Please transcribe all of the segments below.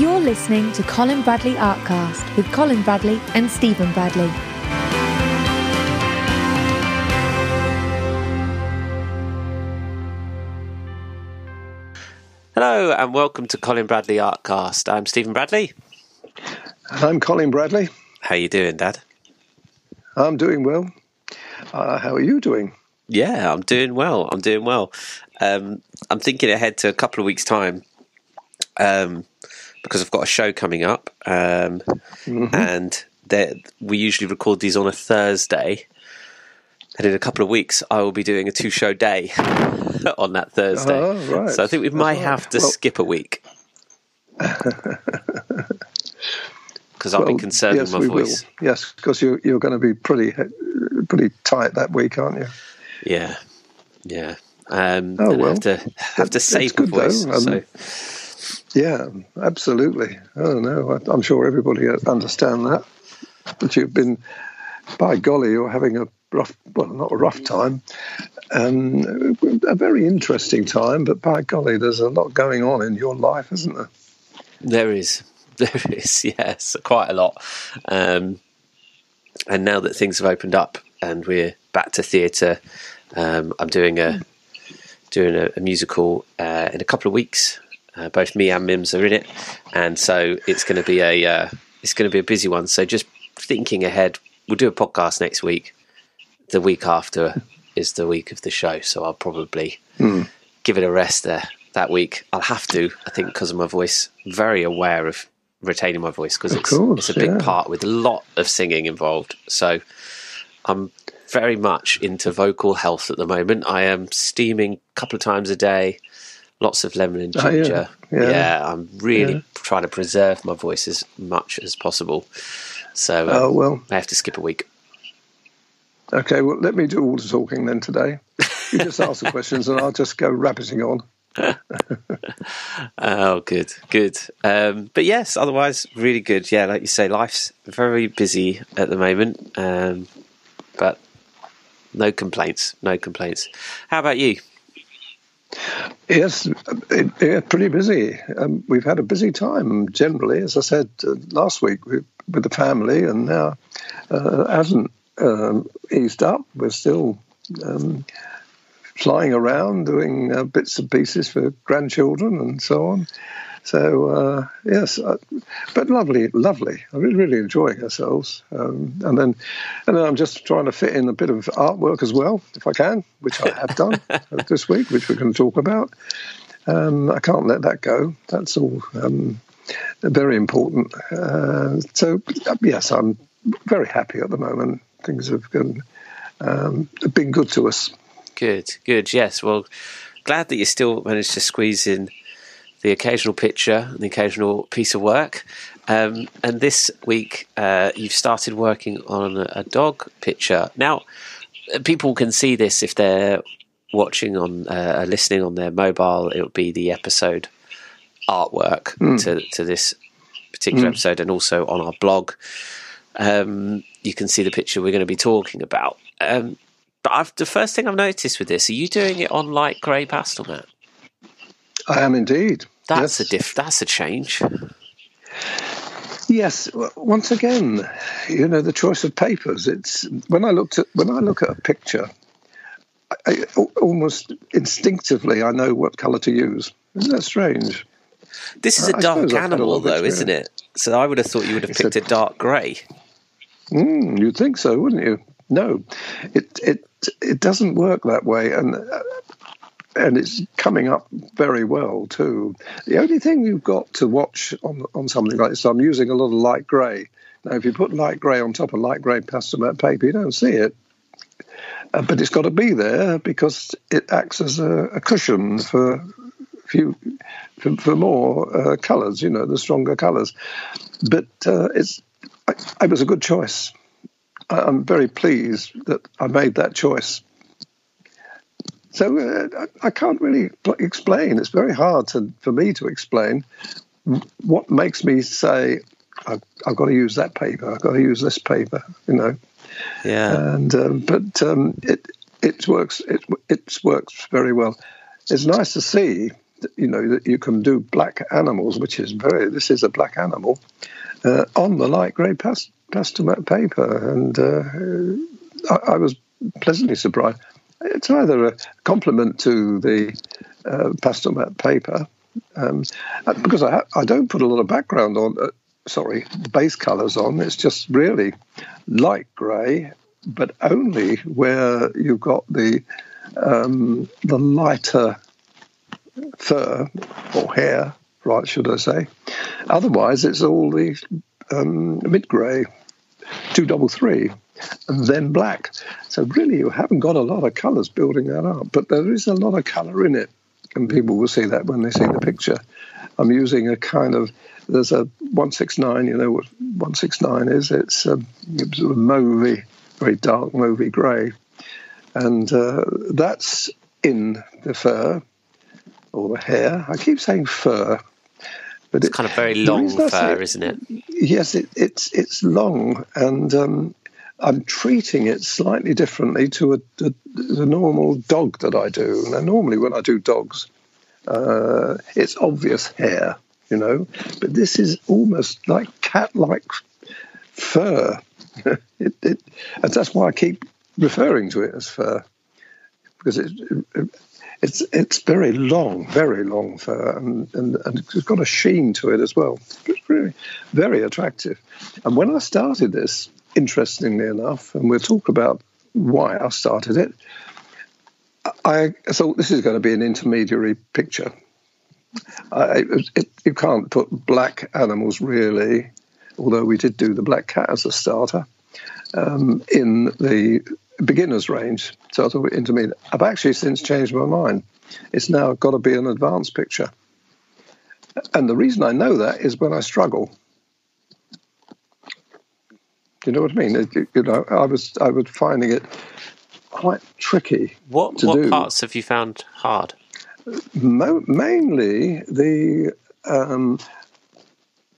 You're listening to Colin Bradley Artcast with Colin Bradley and Stephen Bradley. Hello and welcome to Colin Bradley Artcast. I'm Stephen Bradley. I'm Colin Bradley. How you doing, Dad? I'm doing well. Uh, how are you doing? Yeah, I'm doing well. I'm doing well. Um, I'm thinking ahead to a couple of weeks' time um, because I've got a show coming up, um, mm-hmm. and we usually record these on a Thursday. And in a couple of weeks, I will be doing a two-show day on that Thursday. Oh, right. So I think we might oh, have to well, skip a week because I'll well, be conserving yes, my voice. Will. Yes, because you're you're going to be pretty pretty tight that week, aren't you? Yeah, yeah. Um, oh well, have to have to save my voice. Um, so. Yeah, absolutely. Oh no, I'm sure everybody understand that. But you've been, by golly, you're having a rough, well, not a rough time, um, a very interesting time. But by golly, there's a lot going on in your life, isn't there? There is, there is, yes, quite a lot. Um, and now that things have opened up and we're back to theatre, um, I'm doing a doing a, a musical uh, in a couple of weeks. Uh, both me and Mims are in it, and so it's going to be a uh, it's going to be a busy one. So just thinking ahead, we'll do a podcast next week the week after is the week of the show, so I'll probably mm. give it a rest there that week. I'll have to, I think, because of my voice. Very aware of retaining my voice because it's, it's a big yeah. part with a lot of singing involved. So I'm very much into vocal health at the moment. I am steaming a couple of times a day, lots of lemon and ginger. Oh, yeah. Yeah. yeah. I'm really yeah. trying to preserve my voice as much as possible. So um, oh, well. I have to skip a week. Okay, well, let me do all the talking then today. You just ask the questions and I'll just go rabbiting on. oh, good, good. Um, but yes, otherwise, really good. Yeah, like you say, life's very busy at the moment, um, but no complaints, no complaints. How about you? Yes, it, it, pretty busy. Um, we've had a busy time generally, as I said uh, last week, with, with, the family, and now uh, hasn't um, eased up. We're still um, flying around, doing uh, bits and pieces for grandchildren and so on. So uh, yes, uh, but lovely, lovely. I'm really, really enjoying ourselves. Um, and then, and then I'm just trying to fit in a bit of artwork as well, if I can, which I have done this week, which we're going to talk about. Um, I can't let that go. That's all um, very important. Uh, so yes, I'm very happy at the moment things have been, um, been good to us. Good, good. Yes. Well, glad that you still managed to squeeze in the occasional picture and the occasional piece of work. Um, and this week, uh, you've started working on a, dog picture. Now, people can see this if they're watching on, uh, listening on their mobile. It would be the episode artwork mm. to to this particular mm. episode, and also on our blog um, you can see the picture we're going to be talking about. Um, but I've, the first thing I've noticed with this, are you doing it on light grey pastel mat? I am indeed. That's yes. a diff. That's a change. Yes. Once again, you know the choice of papers. It's when I looked at when I look at a picture, I, almost instinctively I know what colour to use. Isn't that strange? This is a dark animal, though, isn't it? So I would have thought you would have picked a, a dark grey. Mm, you'd think so, wouldn't you? No, it it it doesn't work that way, and uh, and it's coming up very well too. The only thing you've got to watch on on something like this, I'm using a lot of light grey. Now, if you put light grey on top of light grey pastel paper, you don't see it. Uh, but it's got to be there because it acts as a, a cushion for few for, for more uh, colours, you know, the stronger colours. But uh, it's it was a good choice. I'm very pleased that I made that choice. So uh, I can't really explain. It's very hard to, for me to explain what makes me say I've, I've, got to use that paper. I've got to use this paper. You know. Yeah. And um, but um, it it works. It it works very well. It's nice to see you know that you can do black animals, which is very. This is a black animal uh, on the light grey past, Pastelmat paper, and uh, I, I, was pleasantly surprised. It's either a compliment to the uh, Pastelmat paper um, uh, because I, I don't put a lot of background on. Uh, sorry, base colours on. It's just really light grey, but only where you've got the um, the lighter fur or hair, right? Should I say? Otherwise, it's all the um, mid grey, two double three, and then black. So really, you haven't got a lot of colours building that up, but there is a lot of colour in it, and people will see that when they see the picture. I'm using a kind of there's a 169. You know what 169 is? It's a sort of mauvey, very dark movie grey, and uh, that's in the fur or the hair. I keep saying fur. But it's it, kind of very long fur, isn't it? Yes, it, it's it's long, and um, I'm treating it slightly differently to a, a, the normal dog that I do. Now, normally when I do dogs, uh, it's obvious hair, you know, but this is almost like cat-like fur. it, it, and that's why I keep referring to it as fur because it, it, it's it's very long, very long fur, and, and, and it's got a sheen to it as well. It's really very attractive. And when I started this, interestingly enough, and we'll talk about why I started it, I thought this is going to be an intermediary picture. I, it, you can't put black animals really, although we did do the black cat as a starter, um, in the beginner's range. So I thought intermediate. I've actually since changed my mind. It's now got to be an advanced picture. And the reason I know that is when I struggle. Do you know what I mean? It, you know, I was I was finding it quite tricky. What what do. parts have you found hard? Mo- mainly the um,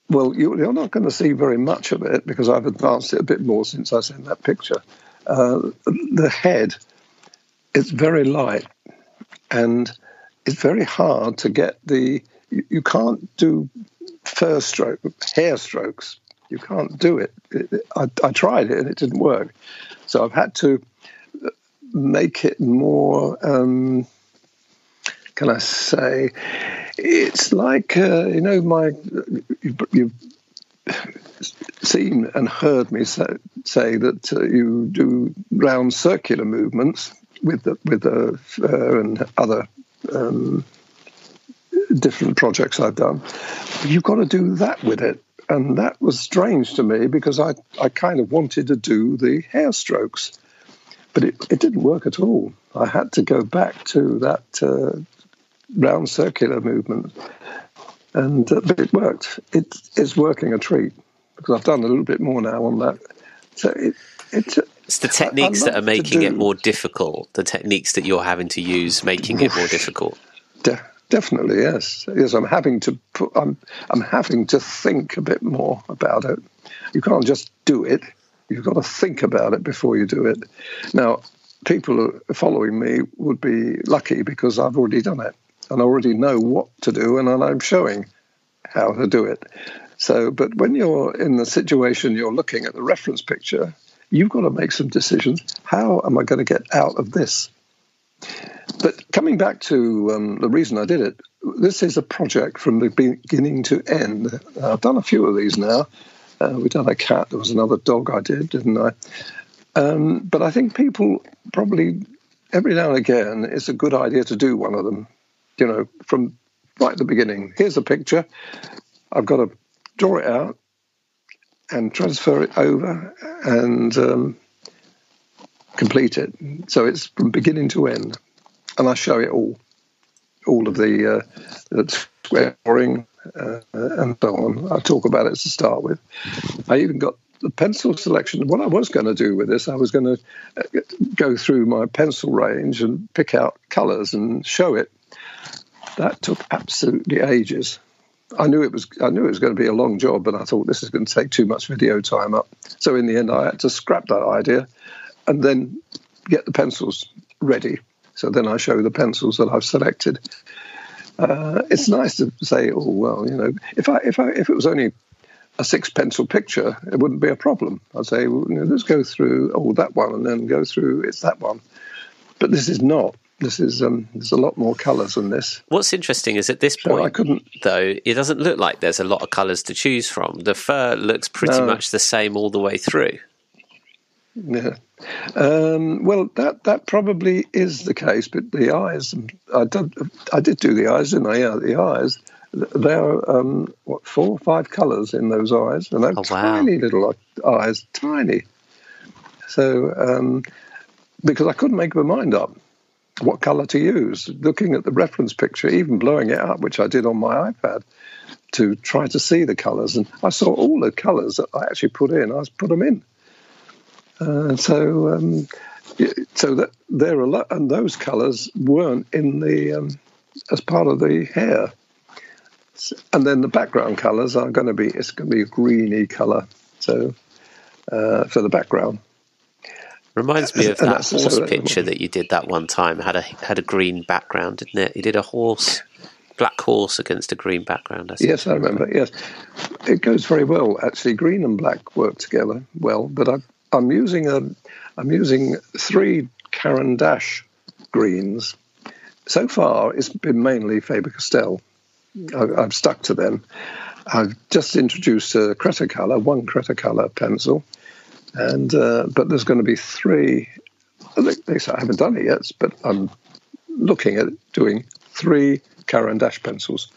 well, you, are not going to see very much of it because I've advanced it a bit more since I sent that picture. Uh, the head is very light and it's very hard to get the. You, you can't do fur stroke, hair strokes. You can't do it. I, I tried it and it didn't work. So I've had to make it more. Um, can I say? It's like uh, you know my you, you've seen and heard me say, say that uh, you do round circular movements with the, with the uh, and other um, different projects I've done. You've got to do that with it. And that was strange to me because I, I kind of wanted to do the hair strokes, but it, it didn't work at all. I had to go back to that uh, round circular movement, and uh, but it worked. It is working a treat because I've done a little bit more now on that. So it, it's it's the techniques that are making it more difficult. The techniques that you're having to use making it more difficult. De- definitely, yes. Yes, I'm having to put. I'm I'm having to think a bit more about it. You can't just do it. You've got to think about it before you do it. Now, people following me would be lucky because I've already done it and I already know what to do, and I'm showing how to do it. So, but when you're in the situation you're looking at the reference picture, you've got to make some decisions. How am I going to get out of this? But coming back to um, the reason I did it, this is a project from the beginning to end. I've done a few of these now. Uh, we've done a cat. There was another dog I did, didn't I? Um, but I think people probably every now and again it's a good idea to do one of them. You know, from right at the beginning. Here's a picture. I've got to draw it out and transfer it over and um, complete it. So it's from beginning to end, and I show it all, all of the, uh, squaring uh, and so on. I talk about it to start with. I even got the pencil selection. What I was going to do with this, I was going to uh, go through my pencil range and pick out colours and show it. That took absolutely ages. I knew it was I knew it was going to be a long job, but I thought this is going to take too much video time up. So in the end, I had to scrap that idea, and then get the pencils ready. So then I show the pencils that I've selected. uh, it's nice to say, oh well, you know, if I if I if it was only a six pencil picture, it wouldn't be a problem. I'd say, well, you know, let's go through oh that one and then go through it's that one. But this is not. This is um, there's a lot more colours than this. What's interesting is at this So point, I couldn't. though, it doesn't look like there's a lot of colours to choose from. The fur looks pretty No. much the same all the way through. Yeah. Um, well, that that probably is the case, but the eyes, I did, I did do the eyes, didn't I? Yeah, the eyes. There are um, what four or five colours in those eyes, and they're Oh, wow. tiny little eyes, tiny. So, um, because I couldn't make my mind up what colour to use, looking at the reference picture, even blowing it up, which I did on my iPad, to try to see the colours, and I saw all the colours that I actually put in. I put them in. Uh, so, um, so that there are a lot, and those colours weren't in the um, as part of the hair. And then the background colours are going to be it's going to be a greeny colour. So uh, for the background, Reminds me of And that so horse picture that you did that one time. Had a had a green background, didn't it? You did a horse, black horse against a green background. I yes, I remember. Yes, it goes very well actually. Green and black work together well, but I, I'm using a I'm using three Caran d'Ache greens. So far, it's been mainly Faber Castell. I've, I've stuck to them. I've just introduced a Cretacolor, one Cretacolor pencil, and uh, but there's going to be three. They say I haven't done it yet, but I'm looking at doing three Caran d'Ache pencils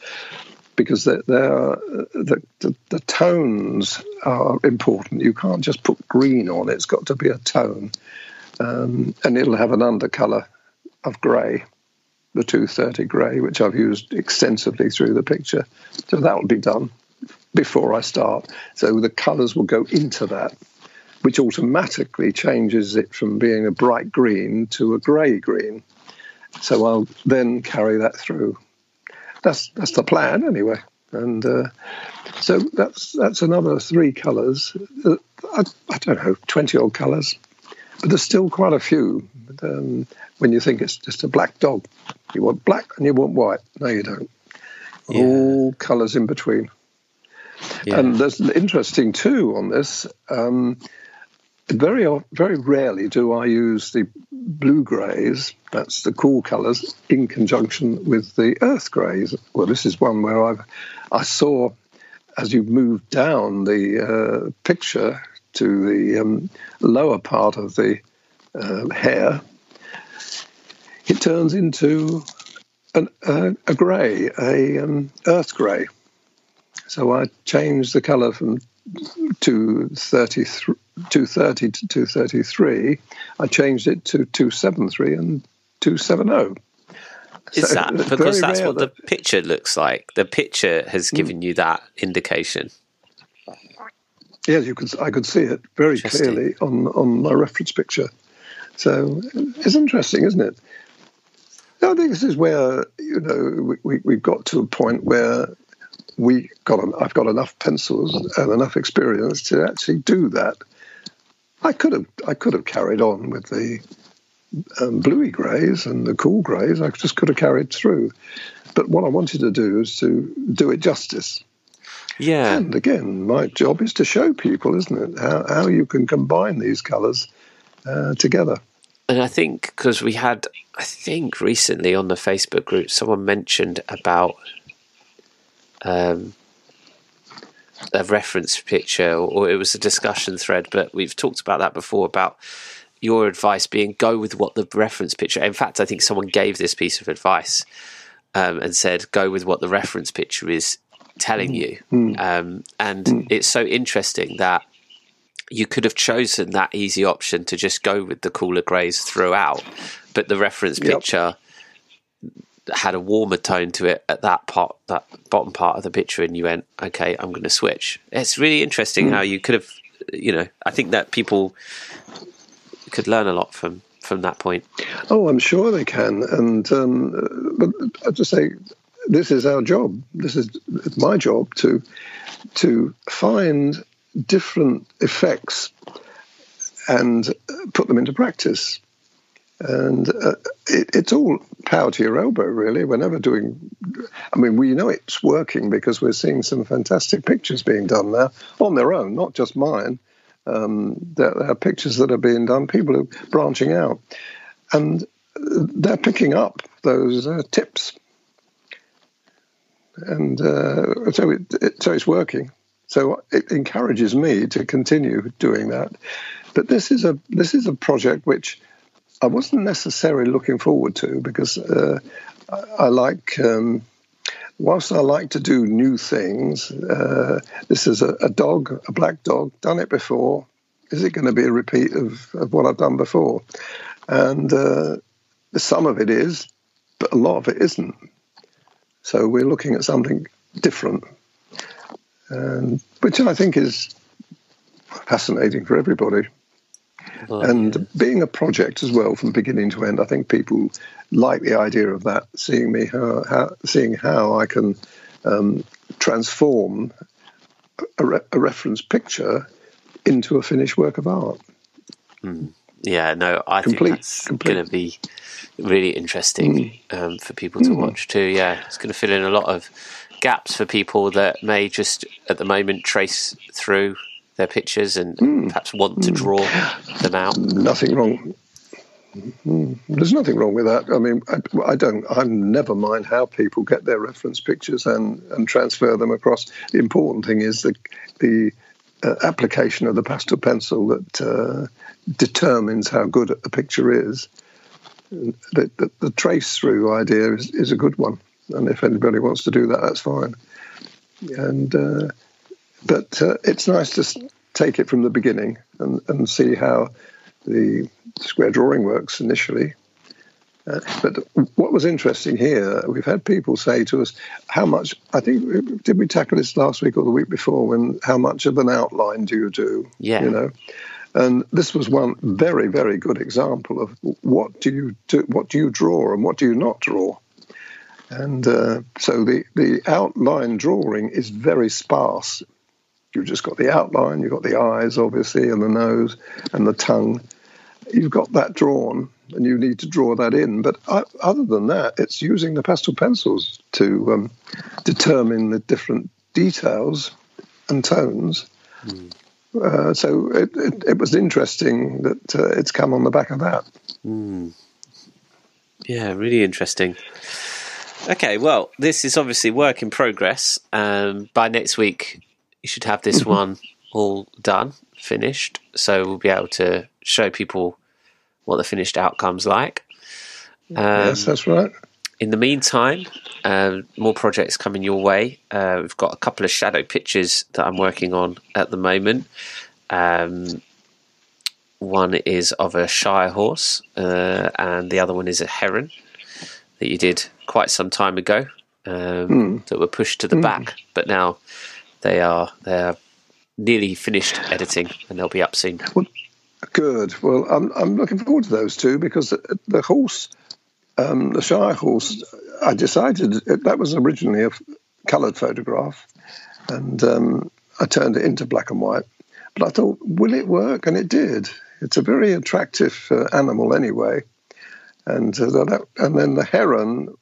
because they're, they're, the, the, the tones are important. You can't just put green on; it's got to be a tone, um, and it'll have an undercolor of grey, the 230 grey, which I've used extensively through the picture. So that will be done before I start. So the colours will go into that, which automatically changes it from being a bright green to a grey green. So I'll then carry that through. That's that's the plan anyway. And uh, so that's that's another three colours. Uh, I, I don't know, twenty odd colours, but there's still quite a few. But, um, when you think it's just a black dog, you want black and you want white. No, you don't. Yeah. All colours in between. Yeah. And there's an interesting too on this. Um, very very rarely do I use the blue greys. That's the cool colours in conjunction with the earth greys. Well, this is one where I've I saw as you move down the uh, picture to the um, lower part of the uh, hair, it turns into an, uh, a grey, a um, earth grey. So I changed the colour from 233 230 to 233. I changed it to 273 and 270. Is So that because that's what the picture looks like? The picture has Hmm. given you that indication. Yes, you could. I could see it very clearly on on my reference picture. So it's interesting, isn't it? I think this is where you know we, we we've got to a point where we got. I've got enough pencils and enough experience to actually do that. I could have. I could have carried on with the um, bluey greys and the cool greys. I just could have carried through. But what I wanted to do is to do it justice. Yeah, And again, my job is to show people, isn't it, how, how you can combine these colours uh, together. and I think because we had, I think recently on the Facebook group, someone mentioned about um, a reference picture, or it was a discussion thread. But we've talked about that before about your advice being go with what the reference picture. In fact, I think someone gave this piece of advice um, and said go with what the reference picture is telling you. Um, and it's so interesting that you could have chosen that easy option to just go with the cooler greys throughout, but the reference Yep. picture had a warmer tone to it at that part, that bottom part of the picture, and you went, "Okay, I'm going to switch." It's really interesting how you could have, you know, I think that people could learn a lot from from that point. Oh, I'm sure they can. And um, but I just say, this is our job. This is my job to to find different effects and put them into practice. And uh, it, it's all power to your elbow, really. We're never doing. I mean, we know it's working because we're seeing some fantastic pictures being done now on their own, not just mine. Um, there, there, are pictures that are being done. People are branching out, and they're picking up those uh, tips, and uh, so it, it, so it's working. So it encourages me to continue doing that. But this is a this is a project which I wasn't necessarily looking forward to because uh, I, I, like. Um, whilst I like to do new things, uh, this is a, a, dog, a black dog, done it before. Is it going to be a repeat of, of what I've done before? And uh, some of it is, but a lot of it isn't. So we're looking at something different, which I think is fascinating for everybody and being a project as well from beginning to end, I think people like the idea of that. Seeing me how, how seeing how I can um, transform a, re- a, reference picture into a finished work of art. Mm. Yeah, no, I complete, think that's going to be really interesting mm. um, for people to mm. watch too. Yeah, it's going to fill in a lot of gaps for people that may just at the moment trace through their pictures and mm. perhaps want to hmm. draw mm. them out? Nothing wrong. Mm. There's nothing wrong with that. I mean, I, I, don't. I never mind how people get their reference pictures and, and transfer them across. The important thing is the the uh, application of the pastel pencil that uh, determines how good a picture is. The, the, the trace through idea is, is a good one, and if anybody wants to do that, that's fine. And uh, but uh, it's nice to take it from the beginning and, and see how the square drawing works initially. Uh, but what was interesting here, we've had people say to us, how much, I think, did we tackle this last week or the week before, when how much of an outline do you do? Yeah. You know? And this was one very, very good example of what do you do, what do you draw and what do you not draw. And uh, so the, the outline drawing is very sparse You've just got the outline, you've got the eyes, obviously, and the nose and the tongue. You've got that drawn, and you need to draw that in. But other than that, it's using the pastel pencils to um, determine the different details and tones. Mm. Uh, so it, it, it, was interesting that uh, it's come on the back of that. Mm. Yeah, really interesting. Okay, well, this is obviously work in progress. Um, by next week, you should have this one all done, finished. So we'll be able to show people what the finished outcome's like. Um, yes, that's right. In the meantime, uh, more projects coming your way. Uh, we've got a couple of shadow pictures that I'm working on at the moment. Um, one is of a Shire horse, uh, and the other one is a heron that you did quite some time ago um, mm. that were pushed to the mm. back, but now they are they are nearly finished editing, and they'll be up soon. Well, good. Well, I'm I'm looking forward to those two because the, the horse, um, the Shire horse, I decided that was originally a coloured photograph, and um, I turned it into black and white. But I thought, will it work? And it did. It's a very attractive uh, animal anyway, and uh, that, and then the heron,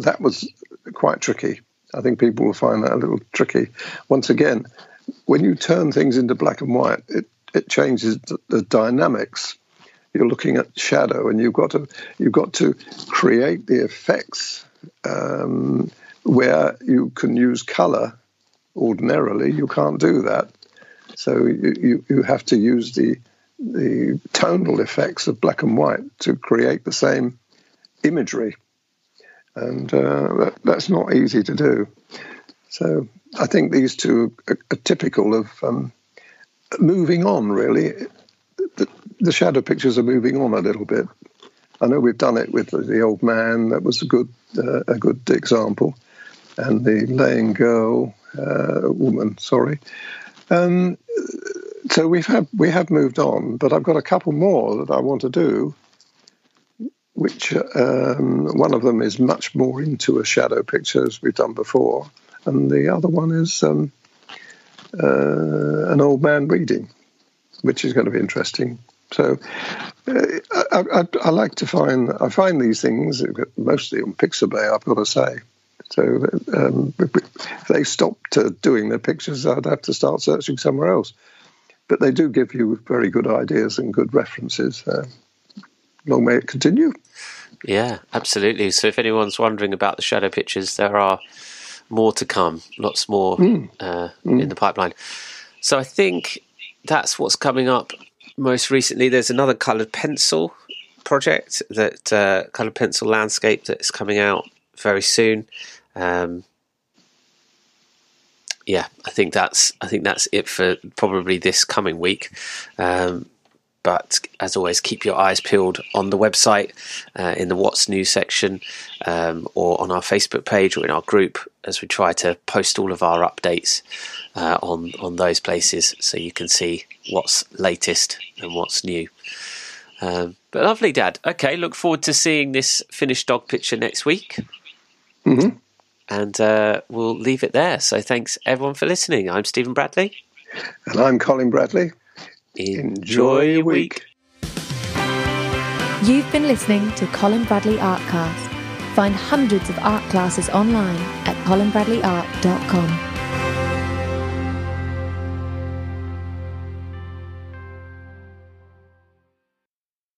that was quite tricky I think people will find that a little tricky. Once again, when you turn things into black and white, it, it changes the, the dynamics. You're looking at shadow, and you've got to you've got to create the effects um, where you can use color. Ordinarily, you can't do that, so you, you, you have to use the the tonal effects of black and white to create the same imagery and uh, that, that's not easy to do. So I think these two are, are typical of um, moving on. Really, the, the, shadow pictures are moving on a little bit. I know we've done it with the, the old man. That was a good uh, a good example, and the laying girl uh, woman. Sorry. Um, so we've had we have moved on, but I've got a couple more that I want to do which um, one of them is much more into a shadow picture as we've done before, and the other one is um, uh, an old man reading, which is going to be interesting. So uh, I, I, I, like to find I find these things mostly on Pixabay. I've got to say. So um, if they stopped uh, doing their pictures, I'd have to start searching somewhere else. But they do give you very good ideas and good references. Long may it continue. Yeah, absolutely. So if anyone's wondering about the shadow pictures, there are more to come. Lots more mm. Uh, mm. in the pipeline. So I think that's what's coming up most recently. There's another coloured pencil project that uh, coloured pencil landscape that's coming out very soon. Um, yeah, I think that's I think that's it for probably this coming week. Um, but as always, keep your eyes peeled on the website, uh, in the What's New section, um, or on our Facebook page or in our group, as we try to post all of our updates uh, on on those places, so you can see what's latest and what's new. Um, but lovely, Dad. Okay, look forward to seeing this finished dog picture next week. Mm-hmm. And uh, we'll leave it there. So thanks everyone for listening. I'm Stephen Bradley. And I'm Colin Bradley. Enjoy your week. You've been listening to Colin Bradley Artcast. Find hundreds of art classes online at colinbradleyart.com.